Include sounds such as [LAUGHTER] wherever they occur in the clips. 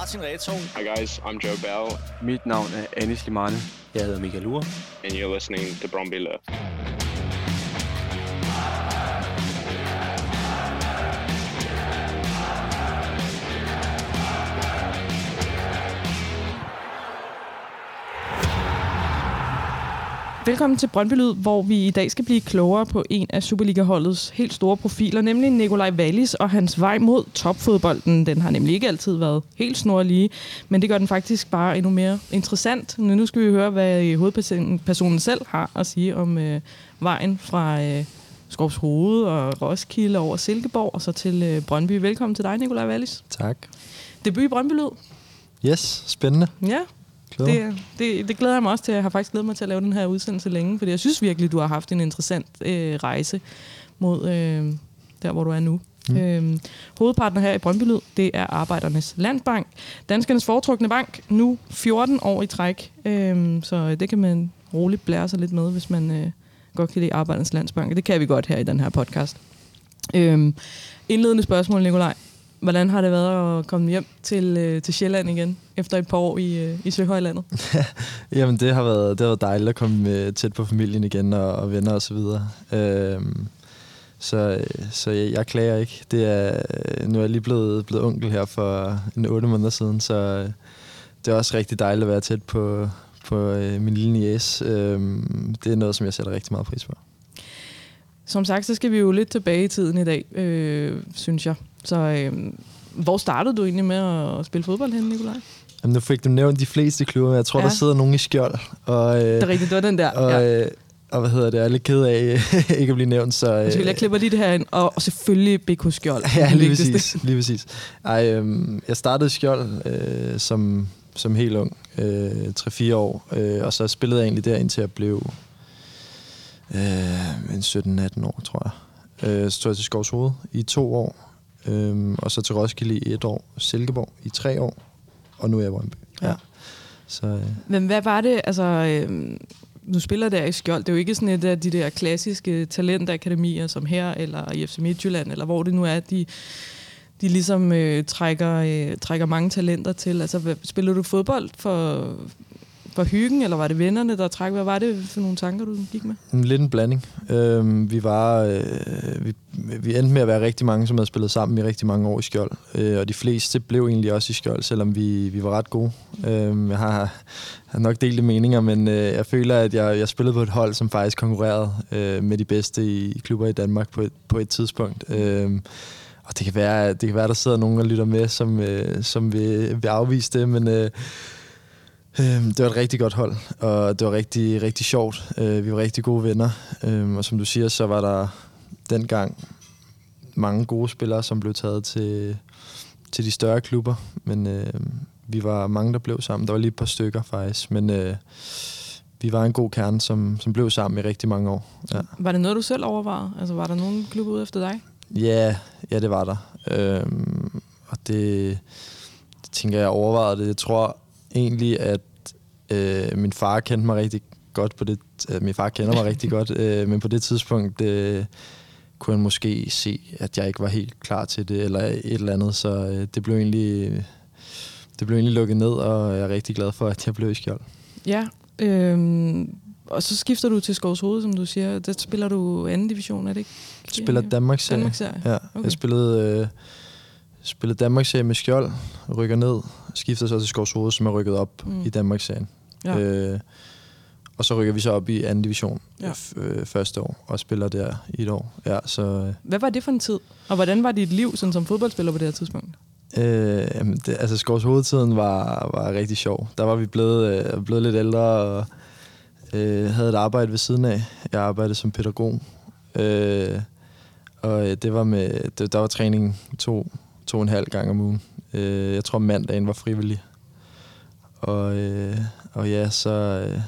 Martin Reto. Hi guys, I'm Joe Bell, Mit navn er Anis Limane. Jeg hedder Michael Ure. and you're listening to Bromby Velkommen til Brøndby Lyd, hvor vi i dag skal blive klogere på en af Superliga-holdets helt store profiler, nemlig Nikolaj Wallis og hans vej mod topfodbolden. Den har nemlig ikke altid været helt snorlige, men det gør den faktisk bare endnu mere interessant. Nu skal vi høre, hvad hovedpersonen selv har at sige om øh, vejen fra øh, Skovs Hoved og Roskilde over Silkeborg og så til øh, Brøndby. Velkommen til dig, Nikolaj Wallis. Tak. Debut i Brøndby Lyd. Yes, spændende. Ja. Det, det, det glæder jeg mig også til. Jeg har faktisk glædet mig til at lave den her udsendelse længe, fordi jeg synes virkelig, du har haft en interessant øh, rejse mod øh, der, hvor du er nu. Mm. Øh, hovedpartner her i Brøndby Lyd, det er Arbejdernes Landbank. Danskernes foretrukne bank, nu 14 år i træk. Øh, så det kan man roligt blære sig lidt med, hvis man øh, godt kan lide Arbejdernes Landsbank. Det kan vi godt her i den her podcast. Øh, indledende spørgsmål, Nikolaj. Hvordan har det været at komme hjem til, øh, til Sjælland igen, efter et par år i, øh, i Søhøjlandet? [LAUGHS] Jamen, det har, været, det har været dejligt at komme øh, tæt på familien igen og, og venner og så videre. Øhm, så øh, så jeg, jeg klager ikke. Det er, øh, nu er jeg lige blevet, blevet onkel her for en otte måneder siden, så øh, det er også rigtig dejligt at være tæt på, på øh, min lille niece. Øhm, det er noget, som jeg sætter rigtig meget pris på. Som sagt, så skal vi jo lidt tilbage i tiden i dag, øh, synes jeg. Så øh, hvor startede du egentlig med at spille fodbold hen, Nikolaj? Jamen, nu fik du nævnt de fleste klubber, men jeg tror, Ja. der sidder nogen i skjold. Og, øh, Det er rigtigt, det var den der. og, ja. øh, og hvad hedder det, jeg er lidt ked af [LAUGHS] ikke at blive nævnt, så... Øh, Undskyld, jeg klipper lige det her ind. Og, og selvfølgelig BK Skjold. [LAUGHS] Ja, lige præcis. Lige præcis. Ej, øhm, jeg startede i Skjold øh, som, som helt ung, øh, 3-4 år, øh, og så spillede jeg egentlig der indtil jeg blev øh, en 17-18 år, tror jeg. Øh, så tog jeg til Skovs Hoved i to år, øh, og så til Roskilde i et år, Silkeborg i tre år, og nu er jeg i Brøndby. Ja. Så øh, Men hvad var det, altså... Øh, nu spiller der i Skjold. Det er jo ikke sådan et af de der klassiske talentakademier, som her, eller i FC Midtjylland, eller hvor det nu er, de, de ligesom øh, trækker, øh, trækker mange talenter til. Altså, hvad, spiller du fodbold for, for hyggen, eller var det vennerne, der træk? Hvad var det for nogle tanker, du gik med? En lidt en blanding. Øh, vi var, øh, vi, vi endte med at være rigtig mange, som havde spillet sammen i rigtig mange år i Skjold. Øh, og de fleste blev egentlig også i Skjold, selvom vi, vi var ret gode. Øh, jeg har, har nok delte meninger, men øh, jeg føler, at jeg, jeg spillede på et hold, som faktisk konkurrerede øh, med de bedste i, i klubber i Danmark på et, på et tidspunkt. Øh, og det kan være, det kan være, der sidder nogen og lytter med, som, øh, som vil, vil afvise det, men... Øh, det var et rigtig godt hold, og det var rigtig, rigtig sjovt. Øh, vi var rigtig gode venner, øhm, og som du siger, så var der dengang mange gode spillere, som blev taget til, til de større klubber, men øh, vi var mange, der blev sammen. Der var lige et par stykker faktisk, men øh, vi var en god kerne, som, som blev sammen i rigtig mange år. Ja. Var det noget, du selv overvejede? Altså, var der nogen klub ude efter dig? Ja, ja, det var der. Øhm, og det, det tænker jeg overvejede det. Jeg tror egentlig, at øh, min far kendte mig rigtig godt på det. Øh, min far kender mig rigtig [LAUGHS] godt, øh, men på det tidspunkt øh, kunne han måske se, at jeg ikke var helt klar til det, eller et eller andet. Så øh, det blev egentlig det blev egentlig lukket ned, og jeg er rigtig glad for, at jeg blev i skjold. Ja. Øhm, og så skifter du til Skovs Hoved, som du siger. Der spiller du anden division, er det ikke? Jeg spiller Danmarks serie. Danmarks serie. Ja, okay. jeg spillede, øh, spillede Danmarks med skjold, rykker ned, skifter så til Skovs Hoved, som er rykket op Mm. i Danmarks serien. Ja. Øh, og så rykker vi så op i anden division Ja. øh, første år, og spiller der i et år. Ja, så øh, Hvad var det for en tid? Og hvordan var dit liv sådan som fodboldspiller på det her tidspunkt? øh, det, altså Skovs Hovedtiden var, var rigtig sjov. Der var vi blevet, øh, blevet lidt ældre, og øh, havde et arbejde ved siden af. Jeg arbejdede som pædagog. Øh, og øh, det var med, det, der var træning to, to og en halv gang om ugen. Øh, jeg tror mandagen var frivillig. Og, øh, og ja, så, øh,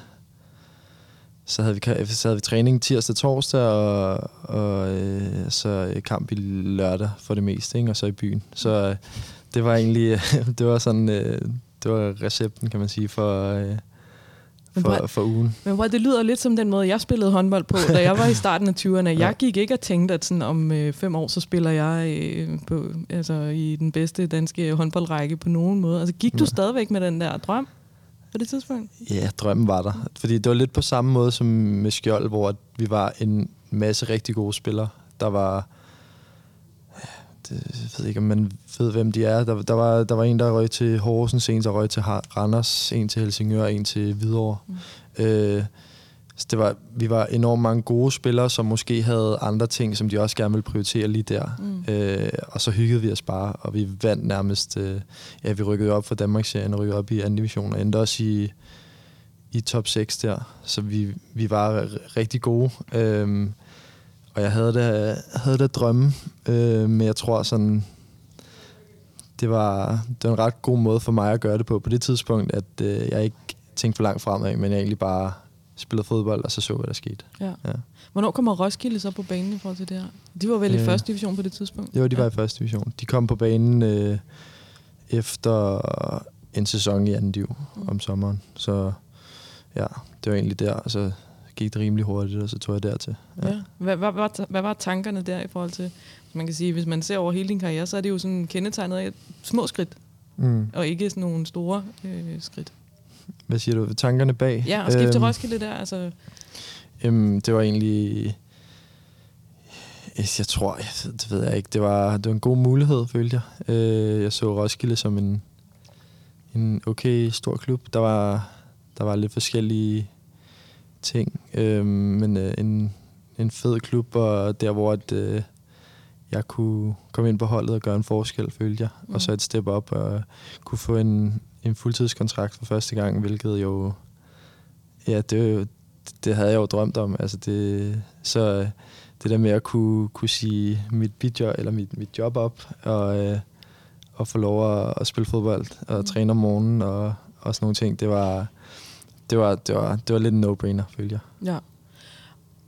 så, havde vi, så havde vi træning tirsdag torsdag, og, og øh, så øh, kamp i lørdag for det meste, ikke? og så i byen. Så øh, det var egentlig, [LAUGHS] det var sådan, øh, det var recepten, kan man sige, for, øh, for, hvor- for ugen. Men hvor det lyder lidt som den måde, jeg spillede håndbold på, da jeg var i starten af 20'erne. Jeg Ja. gik ikke og tænkte, at sådan om øh, fem år, så spiller jeg øh, på, altså, i den bedste danske håndboldrække på nogen måde. Altså gik du Ja. stadigvæk med den der drøm på det tidspunkt? Ja, drømmen var der. Fordi det var lidt på samme måde som med Skjold, hvor vi var en masse rigtig gode spillere. Der var... jeg ved ikke, om man ved, hvem de er. Der, der, var, der var en, der røg til Horsens, en, der røg til Randers, en til Helsingør, en til Hvidovre. Mm. Øh, så det var, vi var enormt mange gode spillere, som måske havde andre ting, som de også gerne ville prioritere lige der. Mm. Øh, og så hyggede vi os bare, og vi vandt nærmest... Øh, ja, vi rykkede op for Danmarksserien og rykkede op i anden division, og endte også i, i top 6 der. Så vi, vi var rigtig gode. Øhm, og jeg havde da, havde da drømme, øh, men jeg tror sådan... Det var, det var en ret god måde for mig at gøre det på på det tidspunkt, at øh, jeg ikke tænkte for langt fremad, men jeg egentlig bare spillede fodbold, og så så, hvad der skete. Ja. Ja. Hvornår kommer Roskilde så på banen i forhold til det her? De var vel i Øh, første division på det tidspunkt? Jo, de var i første division. De kom på banen øh, efter en sæson i anden div Mm. om sommeren. Så ja, det var egentlig der, så gik det rimelig hurtigt, og så tog jeg dertil. Ja. ja. Hvad, hvad, hvad, hvad var tankerne der i forhold til, man kan sige, hvis man ser over hele din karriere, så er det jo sådan kendetegnet af små skridt, Mm. og ikke sådan nogle store øh, skridt. Hvad siger du? Tankerne bag? Ja, og skifte til Øhm, Roskilde der, altså... Øhm, det var egentlig... Jeg tror, jeg, det ved jeg ikke. Det var, det var en god mulighed, følte jeg. Øh, jeg så Roskilde som en, en okay stor klub. Der var, der var lidt forskellige ting, øh, men øh, en, en fed klub, og der hvor at, øh, jeg kunne komme ind på holdet og gøre en forskel, følte jeg. Mm. Og så et step op og kunne få en, en fuldtidskontrakt for første gang, hvilket jo... Ja, det, det havde jeg jo drømt om. Altså det, så det der med at kunne, kunne sige mit bidjob, eller mit, mit job op, og, øh, og få lov at, at spille fodbold, og Mm. træne om morgenen, og, og sådan nogle ting, det var, det var, det var, det var lidt en no-brainer, følte jeg. Ja.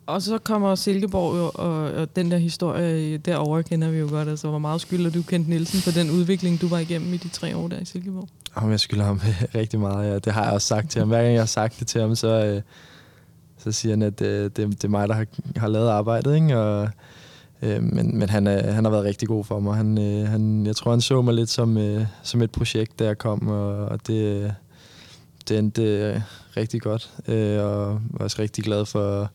Og så kommer Silkeborg jo, og, og den der historie derovre kender vi jo godt. Altså, hvor meget skylder du Kent Nielsen for den udvikling, du var igennem i de tre år der i Silkeborg? Om jeg skylder ham [LAUGHS] rigtig meget, ja. Det har jeg også sagt til ham. Hver gang jeg har sagt det til ham, så, øh, så siger han, at øh, det, det er mig, der har, har lavet arbejdet. Ikke? Og, øh, men men han, er, han har været rigtig god for mig. Han, øh, han, jeg tror, han så mig lidt som, øh, som et projekt, da jeg kom, og, og det, det endte øh, rigtig godt. Øh, og var også rigtig glad for,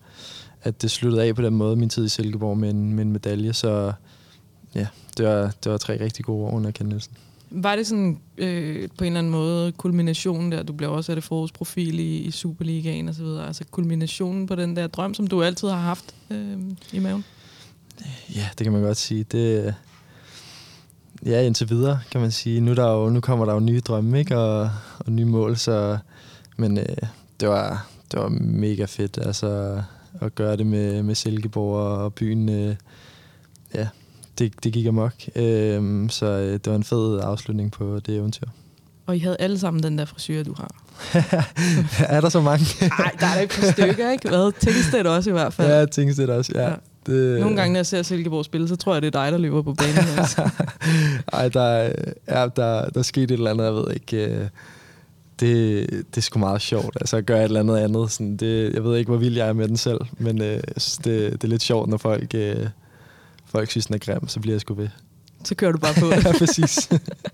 at det sluttede af på den måde, min tid i Silkeborg, med en, med en medalje. Så ja, det var, det var tre rigtig gode år under Ken Nielsen. Var det sådan øh, på en eller anden måde kulminationen der, du blev også af det forårsprofil i, i Superligaen og så videre, altså kulminationen på den der drøm, som du altid har haft øh, i maven? Ja, det kan man godt sige. Det, ja, indtil videre, kan man sige. Nu, er der jo, nu kommer der jo nye drømme, ikke? Og, og nye mål, så... Men øh, det, var, det var mega fedt, altså, at gøre det med, med Silkeborg og, byen. Øh, ja, det, det gik amok. Øh, så øh, det var en fed afslutning på det eventyr. Og I havde alle sammen den der frisyr, du har. [LAUGHS] er der så mange? Nej, der er da et par stykker, ikke? Hvad? Tingstedt også i hvert fald. ja, det også. Ja. Ja. Det, Nogle gange, når jeg ser Silkeborg spille, så tror jeg, det er dig, der løber på banen. Altså. [LAUGHS] Ej, der, er- ja, der, der skete et eller andet, jeg ved ikke. øh, Det, det er sgu meget sjovt, altså at gøre et eller andet andet. Sådan, det, jeg ved ikke, hvor vild jeg er med den selv, men øh, jeg synes, det, det er lidt sjovt, når folk, øh, folk synes, den er grim, så bliver jeg sgu ved. Så kører du bare på. [LAUGHS] ja, præcis.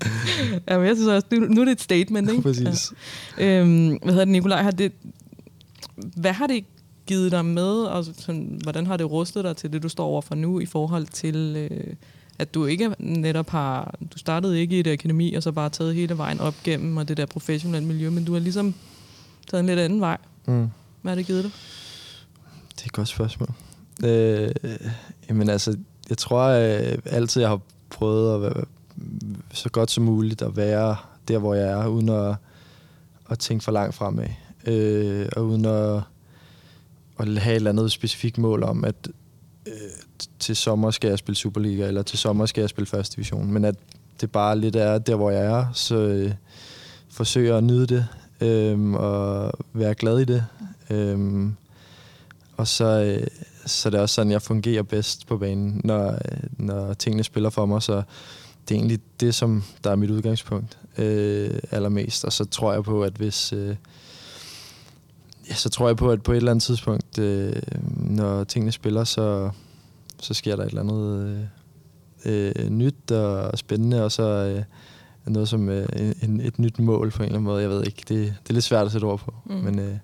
[LAUGHS] ja, men jeg synes også, nu, nu er det et statement, ikke? præcis. Ja. Øhm, hvad hedder det, Nikolaj? Har det, hvad har det givet dig med, og sådan, hvordan har det rustet dig til det, du står over for nu, i forhold til, øh, at du ikke netop har, du startede ikke i et akademi, og så bare taget hele vejen op gennem og det der professionelle miljø, men du har ligesom taget en lidt anden vej. Mm. Hvad har det givet dig? Det er et godt spørgsmål. Øh, jamen altså, jeg tror øh, altid, jeg har prøvet at være så godt som muligt at være der, hvor jeg er, uden at, at tænke for langt fremad. Øh, og uden at, at have et eller andet specifikt mål om, at øh, til sommer skal jeg spille Superliga, eller til sommer skal jeg spille første division. Men at det bare lidt er der, hvor jeg er, så øh, forsøger at nyde det, øh, og være glad i det. Øh, og så, øh, så er det også sådan, jeg fungerer bedst på banen, når, øh, når tingene spiller for mig. Så det er egentlig det, som der er mit udgangspunkt øh, allermest. Og så tror jeg på, at hvis, øh, ja, så tror jeg på, at på et eller andet tidspunkt, øh, når tingene spiller, så, så sker der et eller andet øh, øh, nyt og spændende, og så øh, noget som øh, en, et nyt mål på en eller anden måde. Jeg ved ikke, det, det er lidt svært at sætte ord på. Mm. Men øh,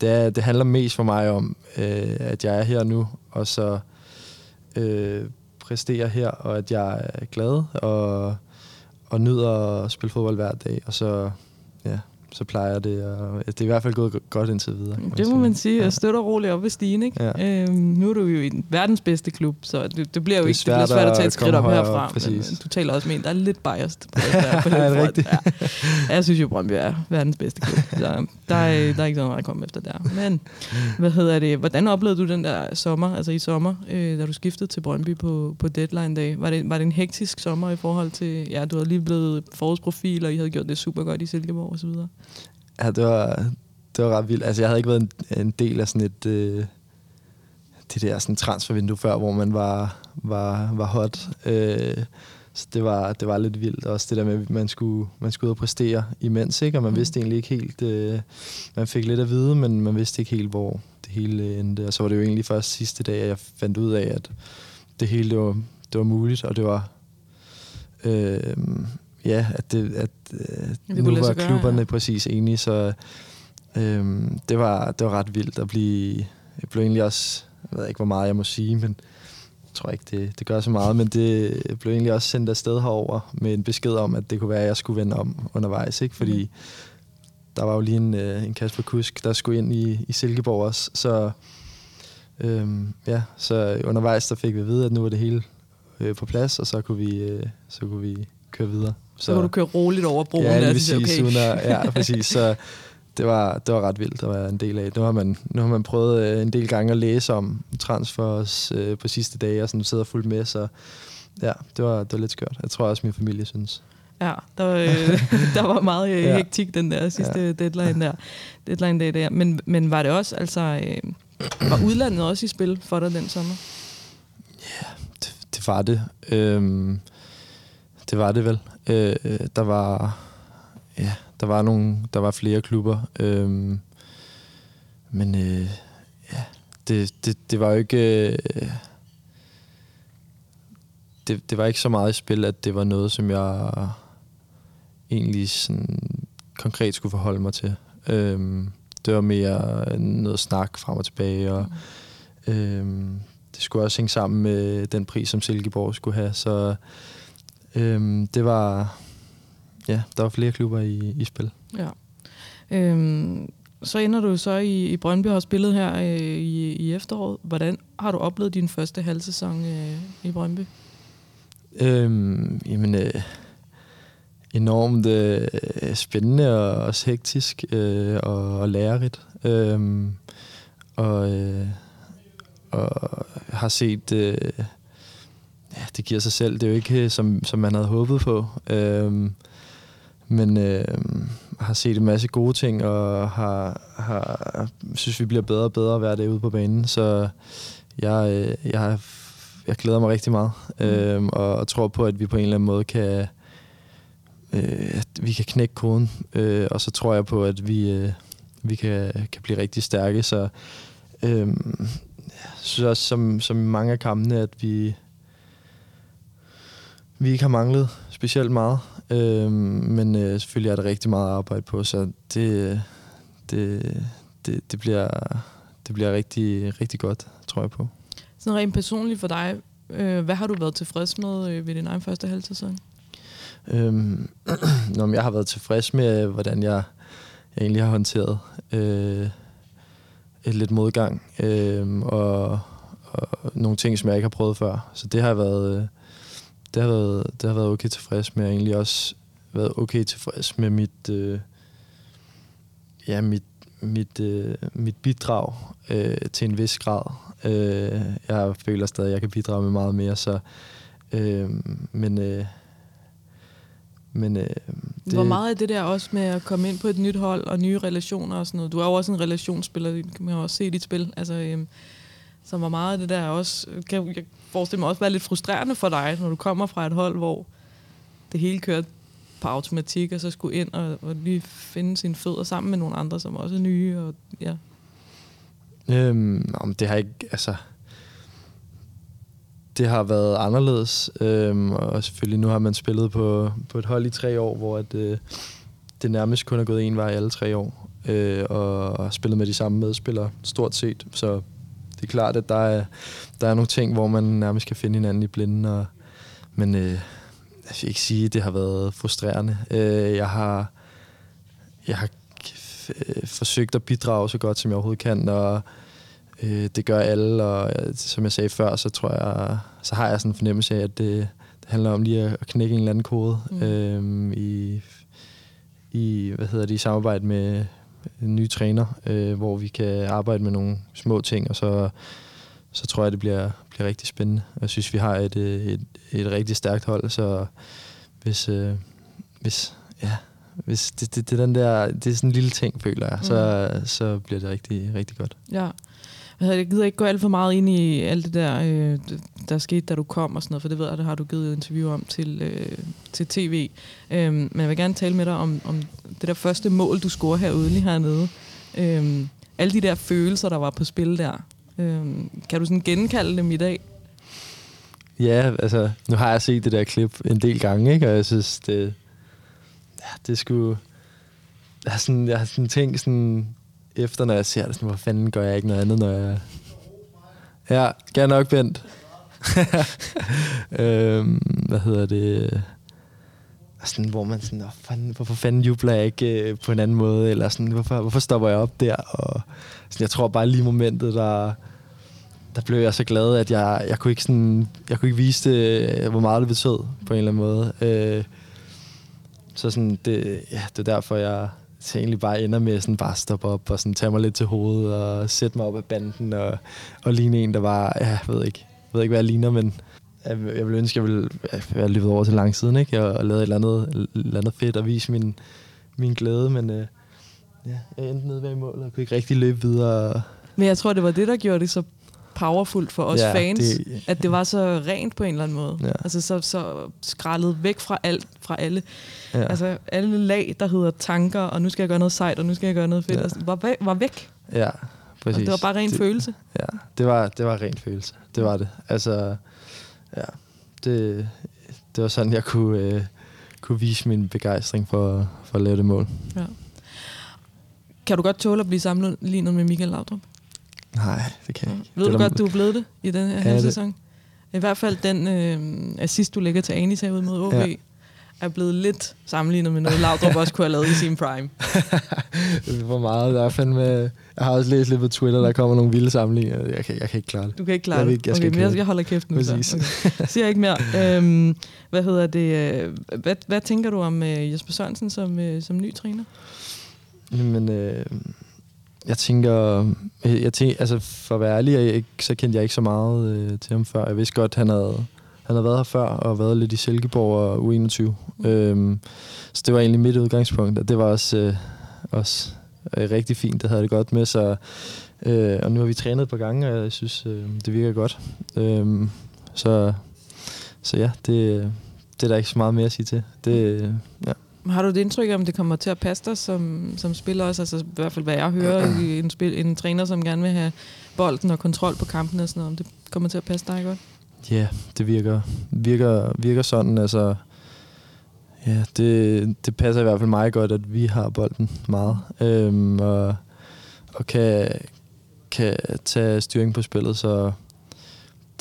det, er, det handler mest for mig om, øh, at jeg er her nu, og så øh, præsterer her, og at jeg er glad og, og nyder at spille fodbold hver dag, og så ja, så plejer det at... Det er i hvert fald gået godt indtil videre. Det må man sige. Jeg støtter roligt op ved stigen, ikke? Ja. Øhm, nu er du jo i den verdens bedste klub, så det, det bliver jo det ikke det bliver svært at tage et skridt op herfra. Op, men, du taler også med en, der er lidt biased på det der. [LAUGHS] På det er rigtigt? Ja. Jeg synes jo, Brøndby er verdens bedste klub. Så der er, der er ikke noget at komme efter der. Men hvad hedder det? Hvordan oplevede du den der sommer, altså i sommer, øh, da du skiftede til Brøndby på, på deadline dag? Var det, var det en hektisk sommer i forhold til, ja, du havde lige blevet forårsprofil, og I havde gjort det super godt i Silkeborg og så videre? Ja, det var, det var ret vildt. Altså, jeg havde ikke været en, en del af sådan et... Øh, det der sådan transfervindue før, hvor man var, var, var hot. Øh, så det var, det var lidt vildt. Også det der med, at man skulle, man skulle ud og præstere imens, ikke? og man mm. vidste egentlig ikke helt... Øh, man fik lidt at vide, men man vidste ikke helt, hvor det hele endte. Og så var det jo egentlig først sidste dag, at jeg fandt ud af, at det hele det var, det var muligt, og det var... Øh, ja, at, det, at øh, det nu var klubberne gøre, ja. præcis enige, så øh, det, var, det var ret vildt at blive... Jeg blev egentlig også... Jeg ved ikke, hvor meget jeg må sige, men jeg tror ikke, det, det gør så meget, men det blev egentlig også sendt afsted herover med en besked om, at det kunne være, at jeg skulle vende om undervejs, ikke? fordi mm. der var jo lige en, øh, en Kasper Kusk, der skulle ind i, i Silkeborg også, så, øhm, ja, så undervejs der fik vi at vide, at nu var det hele øh, på plads, og så kunne vi, øh, så kunne vi køre videre. Så, kunne du køre roligt over broen. Ja, lige præcis. Okay. Uden at, ja, [LAUGHS] præcis. Så det var, det var ret vildt at være en del af. Nu har man, nu har man prøvet øh, en del gange at læse om transfers øh, på sidste dage, og sådan sidder fuldt med, så ja, det var, det var lidt skørt. Jeg tror også, min familie synes. Ja, der var, øh, [LAUGHS] der var meget øh, ja. hektik den der sidste ja. deadline der. Deadline dag der. Men, men var det også, altså, øh, var udlandet også i spil for dig den sommer? Ja, det, det var det. Øhm, det var det vel. Øh, der var ja, der var nogle, der var flere klubber. Øh, men øh, ja, det, det, det var jo ikke... Øh, det, det var ikke så meget i spil, at det var noget, som jeg egentlig sådan konkret skulle forholde mig til. Øhm, det var mere noget snak frem og tilbage, og øhm, det skulle også hænge sammen med den pris, som Silkeborg skulle have. Så Øhm, det var... Ja, der var flere klubber i, i spil. Ja. Øhm, så ender du så i, i Brøndby og har spillet her øh, i, i efteråret. Hvordan har du oplevet din første halvsæson øh, i Brøndby? Øhm, jamen, øh, enormt øh, spændende og også hektisk øh, og, og lærerigt. Øhm, og, øh, og har set... Øh, ja, det giver sig selv. Det er jo ikke, som, som man havde håbet på. Øhm, men øh, har set en masse gode ting, og har, har, synes, vi bliver bedre og bedre hver dag ude på banen. Så jeg, øh, jeg, jeg glæder mig rigtig meget, mm. øhm, og, og tror på, at vi på en eller anden måde kan, øh, vi kan knække koden. Øh, og så tror jeg på, at vi, øh, vi kan, kan blive rigtig stærke. Så øh, jeg synes også, som, som mange af kampene, at vi, vi ikke har manglet specielt meget. Øh, men øh, selvfølgelig er der rigtig meget arbejde på, så det, det, det, det, bliver, det bliver rigtig, rigtig godt, tror jeg på. Sådan rent personligt for dig, øh, hvad har du været tilfreds med øh, ved din egen første halvsæson? Øhm, [CLEARS THROAT] Nå, jeg har været tilfreds med, hvordan jeg, jeg egentlig har håndteret øh, et lidt modgang øh, og, og nogle ting, som jeg ikke har prøvet før. Så det har været... Øh, det har været, det har været okay tilfreds med. og egentlig også været okay tilfreds med mit, øh, ja, mit, mit, øh, mit bidrag øh, til en vis grad. Øh, jeg føler stadig, at jeg kan bidrage med meget mere, så øh, men øh, men, øh, det... Hvor meget er det der også med at komme ind på et nyt hold og nye relationer og sådan noget? Du er jo også en relationsspiller, det kan man også se i dit spil. Altså, øh, så var meget af det der også, øh, kan jeg forestille mig også være lidt frustrerende for dig, når du kommer fra et hold, hvor det hele kørte på automatik, og så skulle ind og, og lige finde sine fødder sammen med nogle andre, som også er nye. Og, ja. Øhm, om det har ikke, altså... Det har været anderledes, øhm, og selvfølgelig nu har man spillet på, på et hold i tre år, hvor at, øh, det nærmest kun er gået en vej alle tre år, øh, og og spillet med de samme medspillere stort set, så det er klart, at der er, der er nogle ting, hvor man nærmest kan finde hinanden i blinden, og, men øh, jeg vil ikke sige, at det har været frustrerende. Øh, jeg har, jeg har øh, forsøgt at bidrage så godt, som jeg overhovedet kan, og øh, det gør alle, og øh, som jeg sagde før, så tror jeg, så har jeg sådan en fornemmelse af, at det, det handler om lige at, at knække en eller anden kode mm. øh, i, i, hvad hedder det, i samarbejde med en ny træner, øh, hvor vi kan arbejde med nogle små ting, og så, så tror jeg, det bliver, bliver rigtig spændende. Jeg synes, vi har et, et, et rigtig stærkt hold, så hvis, øh, hvis, ja, hvis det, det, det, er den der, det er sådan en lille ting, føler jeg, mm. så, så bliver det rigtig, rigtig godt. Ja. Jeg gider ikke gå alt for meget ind i alt det der, øh, der skete, da du kom og sådan noget, for det ved jeg, det har du givet interview om til, øh, til tv. Øhm, men jeg vil gerne tale med dig om, om det der første mål, du scorer herude lige hernede. Øhm, alle de der følelser, der var på spil der. Øhm, kan du sådan genkalde dem i dag? Ja, altså, nu har jeg set det der klip en del gange, ikke? og jeg synes, det, ja, det skulle... Jeg har sådan, jeg har sådan tænkt sådan, efter når jeg ser det, sådan, hvor fanden gør jeg ikke noget andet, når jeg... Ja, gerne nok, Bent. [LAUGHS] øhm, hvad hedder det? Sådan, hvor man sådan, fanden, hvorfor fanden jubler jeg ikke øh, på en anden måde? Eller sådan, hvorfor, hvorfor stopper jeg op der? Og sådan, jeg tror bare lige momentet, der, der blev jeg så glad, at jeg, jeg, kunne ikke sådan, jeg kunne ikke vise det, hvor meget det betød på en eller anden måde. Øh, så sådan, det, ja, det er derfor, jeg, så egentlig bare ender med sådan bare stoppe op og sådan tage mig lidt til hovedet og sætte mig op af banden og, og ligne en, der var, ja, jeg ved ikke, ved ikke, hvad jeg ligner, men jeg, jeg ville ønske, jeg ville være løbet over til lang siden, ikke? Og, og lavet et eller andet, et eller andet fedt og vise min, min glæde, men øh, ja, jeg endte nede ved mål og kunne ikke rigtig løbe videre. Men jeg tror, det var det, der gjorde det så powerfult for os ja, fans, det, at det var så rent på en eller anden måde. Ja. Altså så, så skrællet væk fra alt, fra alle. Ja. Altså alle lag, der hedder tanker, og nu skal jeg gøre noget sejt, og nu skal jeg gøre noget fedt, ja. altså, var, væk, var væk. Ja, præcis. Og det var bare ren det, følelse. Ja, det var, det var ren følelse. Det var det. Altså, ja, det, det var sådan, jeg kunne, øh, kunne vise min begejstring for, for at lave det mål. Ja. Kan du godt tåle at blive sammenlignet med Michael Laudrup? Nej, det kan jeg ikke. Ved du godt, du er blevet det i den her, ja, sæson? I hvert fald den øh, assist, du lægger til Anis herude mod OB, ja. Er blevet lidt sammenlignet med noget, Laudrup også kunne have lavet i sin prime. [LAUGHS] det for meget. Der er fandme, jeg har også læst lidt på Twitter, der kommer nogle vilde sammenligninger. Jeg kan, jeg kan ikke klare det. Du kan ikke klare jeg det? Jeg, okay, men jeg, jeg holder kæft nu. Præcis. Så. Okay. Siger ikke mere. Øhm, hvad hedder det? Øh, hvad, hvad tænker du om uh, Jesper Sørensen som, uh, som ny træner? Jamen, øh, jeg tænker, jeg tænker, altså for at være ærlig, jeg, så kendte jeg ikke så meget øh, til ham før. Jeg vidste godt, han havde, han har været her før og været lidt i Silkeborg og U21. Mm. Øhm, så det var egentlig mit udgangspunkt, og det var også, øh, også øh, rigtig fint. Det havde det godt med, så øh, og nu har vi trænet et par gange, og jeg synes, øh, det virker godt. Øh, så, så ja, det, det er der ikke så meget mere at sige til. Det, øh, ja. Har du det indtryk om, det kommer til at passe dig som, som spiller også? Altså i hvert fald, hvad jeg hører, en, spil, en træner, som gerne vil have bolden og kontrol på kampen og sådan noget, om det kommer til at passe dig godt? Ja, yeah, det virker, virker, virker sådan. Altså, ja, det, det passer i hvert fald mig godt, at vi har bolden meget. Øhm, og, og kan, kan tage styring på spillet, så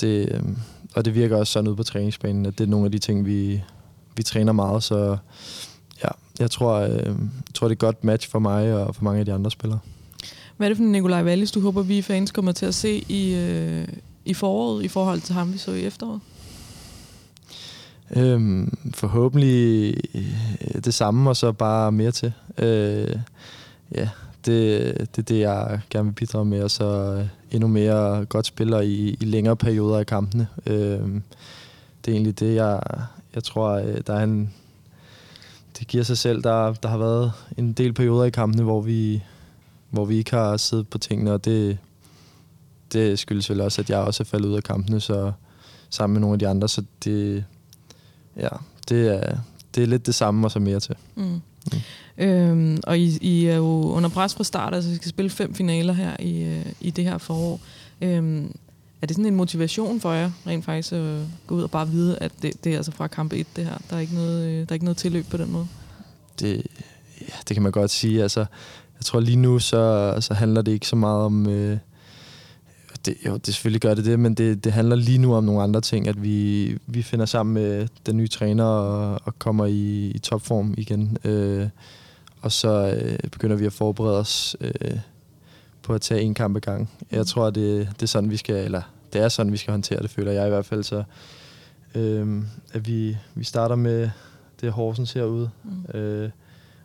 det, øhm, og det virker også sådan ud på træningsbanen, at det er nogle af de ting, vi, vi træner meget, så ja, jeg tror, øh, jeg tror, det er et godt match for mig og for mange af de andre spillere. Hvad er det for en Nikolaj Wallis, du håber, vi fans kommer til at se i, øh, i foråret i forhold til ham, vi så i efteråret? Øhm, forhåbentlig øh, det samme, og så bare mere til. Øh, ja, det, det er det, jeg gerne vil bidrage med, og så øh, endnu mere godt spiller i, i længere perioder af kampene. Øh, det er egentlig det, jeg, jeg tror, øh, der er en, det giver sig selv. Der, der har været en del perioder i kampene, hvor vi, hvor vi ikke har siddet på tingene, og det, det skyldes vel også, at jeg også er faldet ud af kampene, så sammen med nogle af de andre, så det, ja, det er, det er lidt det samme og så mere til. Mm. Mm. Øhm, og I, I er jo under pres fra start, altså I skal spille fem finaler her i, øh, i det her forår. Øhm, er det sådan en motivation for jer, rent faktisk, at gå ud og bare vide, at det, det er altså fra kamp 1, det her? Der er ikke noget, øh, der er ikke noget tilløb på den måde? Det, ja, det kan man godt sige. Altså, jeg tror lige nu, så, så handler det ikke så meget om... Øh, det, jo, det selvfølgelig gør det det, men det, det handler lige nu om nogle andre ting, at vi, vi finder sammen med den nye træner og, og kommer i, i topform igen. Øh, og så øh, begynder vi at forberede os øh, på at tage en kamp ad gang. Jeg tror, det, det er sådan, vi skal, eller det er sådan, vi skal håndtere det, føler jeg i hvert fald. Så, øh, at vi, vi starter med det Horsens herude, mm. øh,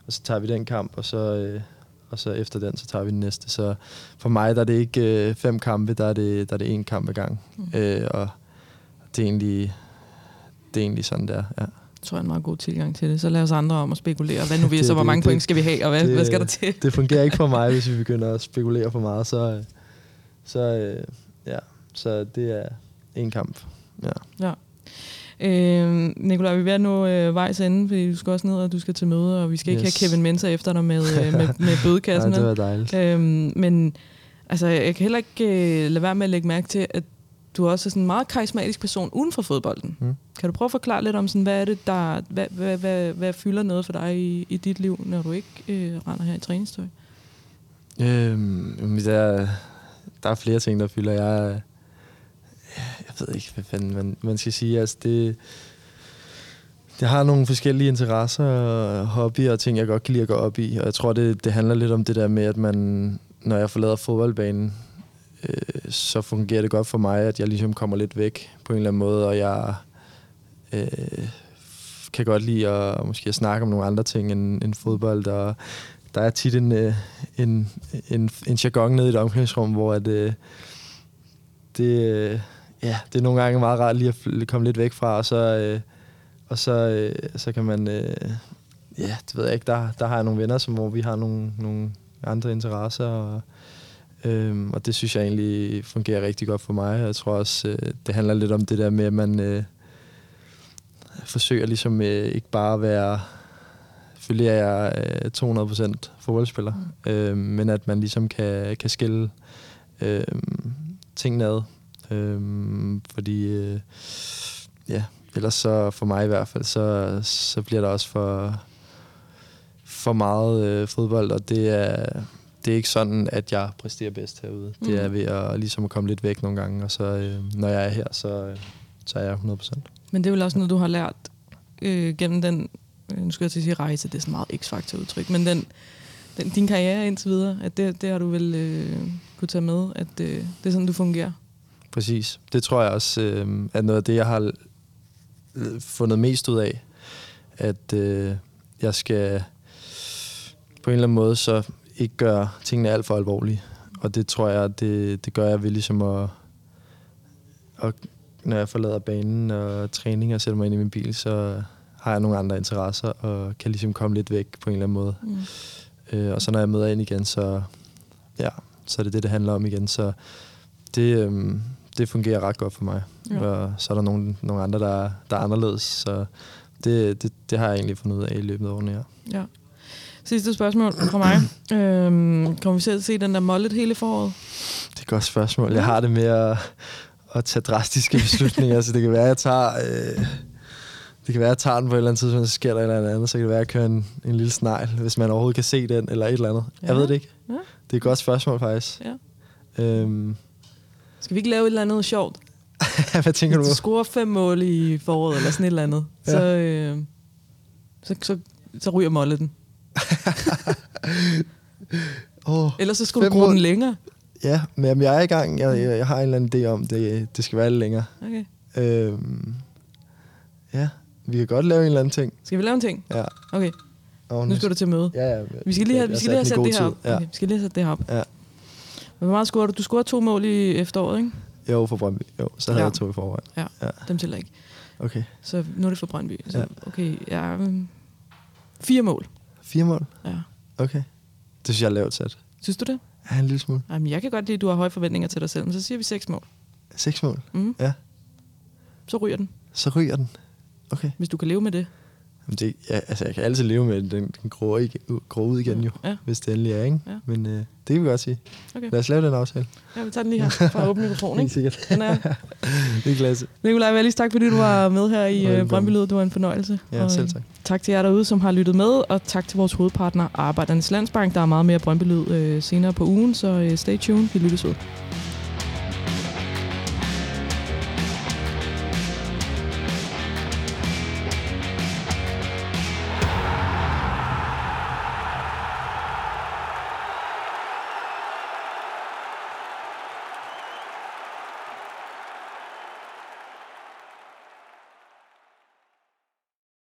og så tager vi den kamp, og så... Øh, og så efter den, så tager vi den næste. Så for mig, der er det ikke øh, fem kampe, der er det, der er det en kamp ad gang. Mm. Øh, og det er, egentlig, det er egentlig sådan, der. Ja. Jeg tror jeg er en meget god tilgang til det. Så lad os andre om at spekulere. Hvad nu vi så, [LAUGHS] hvor mange det, point skal vi have, og hvad, det, hvad skal der til? det fungerer ikke for mig, [LAUGHS] hvis vi begynder at spekulere for meget. Så, så, øh, ja. så det er en kamp. Ja. ja. Øh, Nikolaj, vi er ved at nå øh, vejs ende, fordi du skal også ned, og du skal til møde, og vi skal yes. ikke have Kevin Mensa efter dig med, øh, med, med [LAUGHS] bødekassen. Nej, det var dejligt. Øh, men altså, jeg kan heller ikke øh, lade være med at lægge mærke til, at du også er sådan en meget karismatisk person uden for fodbolden. Mm. Kan du prøve at forklare lidt om, sådan, hvad er det, der, hvad, hvad, hvad, hvad fylder noget for dig i, i dit liv, når du ikke øh, render her i træningstøj? Øhm, der, der er flere ting, der fylder. Jeg, jeg ved ikke, hvad fanden man, man skal sige. Altså, det, det har nogle forskellige interesser, hobbyer og ting, jeg godt kan lide at gå op i. Og jeg tror, det, det handler lidt om det der med, at man, når jeg forlader fodboldbanen, øh, så fungerer det godt for mig, at jeg ligesom kommer lidt væk på en eller anden måde, og jeg øh, kan godt lide at måske at snakke om nogle andre ting end, end fodbold. Og der er tit en, øh, en, en, en jargon nede i et omklædningsrum, hvor at, øh, det øh, ja, det er nogle gange meget rart lige at komme lidt væk fra, og så, øh, og så, øh, så kan man, øh, ja, det ved jeg ikke, der, der har jeg nogle venner, som, hvor vi har nogle, nogle andre interesser, og, øh, og det synes jeg egentlig fungerer rigtig godt for mig. Jeg tror også, øh, det handler lidt om det der med, at man øh, forsøger ligesom øh, ikke bare at være, selvfølgelig er jeg øh, 200% fodboldspiller, mm. øh, men at man ligesom kan, kan skille øh, tingene ad. Øhm, fordi, øh, ja, ellers så for mig i hvert fald, så, så bliver der også for, for meget øh, fodbold, og det er, det er ikke sådan, at jeg præsterer bedst herude. Mm. Det er ved at, ligesom at komme lidt væk nogle gange, og så øh, når jeg er her, så, så er jeg 100%. Men det er vel også noget, du har lært øh, gennem den, øh, nu skal jeg til at sige rejse, det er sådan meget x-faktor udtryk, men den, den, din karriere indtil videre, at det, det har du vel øh, kunne tage med, at øh, det er sådan, du fungerer? Præcis. Det tror jeg også øh, er noget af det, jeg har fundet mest ud af. At øh, jeg skal på en eller anden måde så ikke gøre tingene alt for alvorlige. Og det tror jeg, det, det gør jeg ved ligesom at, at når jeg forlader banen og træning og sætter mig ind i min bil, så har jeg nogle andre interesser og kan ligesom komme lidt væk på en eller anden måde. Mm. Øh, og så når jeg møder ind igen, så, ja, så er det det, det handler om igen. Så det, øhm, det fungerer ret godt for mig. Ja. Og så er der nogle, nogle andre, der, der er anderledes. Så det, det, det har jeg egentlig fundet ud af i løbet af årene, ja. ja. Sidste spørgsmål fra mig. øhm, kommer vi til at se den der mollet hele foråret? Det er et godt spørgsmål. Jeg har det med at, at tage drastiske beslutninger, så det kan være, at jeg tager... Øh, det kan være, at jeg tager den på et eller andet tidspunkt, så sker der et eller andet, så kan det være, at jeg kører en, en lille snegl, hvis man overhovedet kan se den, eller et eller andet. Ja. Jeg ved det ikke. Ja. Det er et godt spørgsmål, faktisk. Ja. Øhm, skal vi ikke lave et eller andet sjovt? [LAUGHS] Hvad tænker Hvis du? du scorer fem mål i foråret, eller sådan et eller andet, ja. så, øh, så, så, så ryger Molle den. [LAUGHS] oh, Ellers så skulle du bruge den længere. Ja, men jeg er i gang. Jeg, jeg, jeg har en eller anden idé om, det, det skal være lidt længere. Okay. Øhm, ja, vi kan godt lave en eller anden ting. Skal vi lave en ting? Ja. Okay. Oh, nu skal du til møde. Ja, ja. Vi skal lige have, vi skal lige have sat det her op. Okay, vi skal lige have sat det her op. Ja. Hvor meget scorede du? Du scorede to mål i efteråret, ikke? Jo, for Brøndby. Jo, så havde ja. jeg to i forvejen. Ja, ja, dem tæller ikke. Okay. Så nu er det for Brøndby. Så, ja. okay, ja, um, fire mål. Fire mål? Ja. Okay. Det synes jeg er lavt sat. Synes du det? Ja, en lille smule. Jamen, jeg kan godt lide, at du har høje forventninger til dig selv, men så siger vi seks mål. Seks mål? Mm. Ja. Så ryger den. Så ryger den? Okay. Hvis du kan leve med det. Det, ja, altså, jeg kan altid leve med den, den grå, ikke, grå ud igen jo, Ja. hvis det endelig er, ikke? Ja. Men øh, det kan vi godt sige. Okay. Lad os lave den aftale. Ja, vi tager den lige her for at åbne mikrofonen, ikke? sikkert. Den er. [LAUGHS] Det er klasse. Nikolaj Wallis, tak fordi du var med her i øh. Brøndby Lyd. Det var en fornøjelse. Ja, Og, selv øh, tak. Tak til jer derude, som har lyttet med, og tak til vores hovedpartner, Arbejdernes Landsbank. Der er meget mere Brøndby Lyd øh, senere på ugen, så øh, stay tuned. Vi lyttes ud.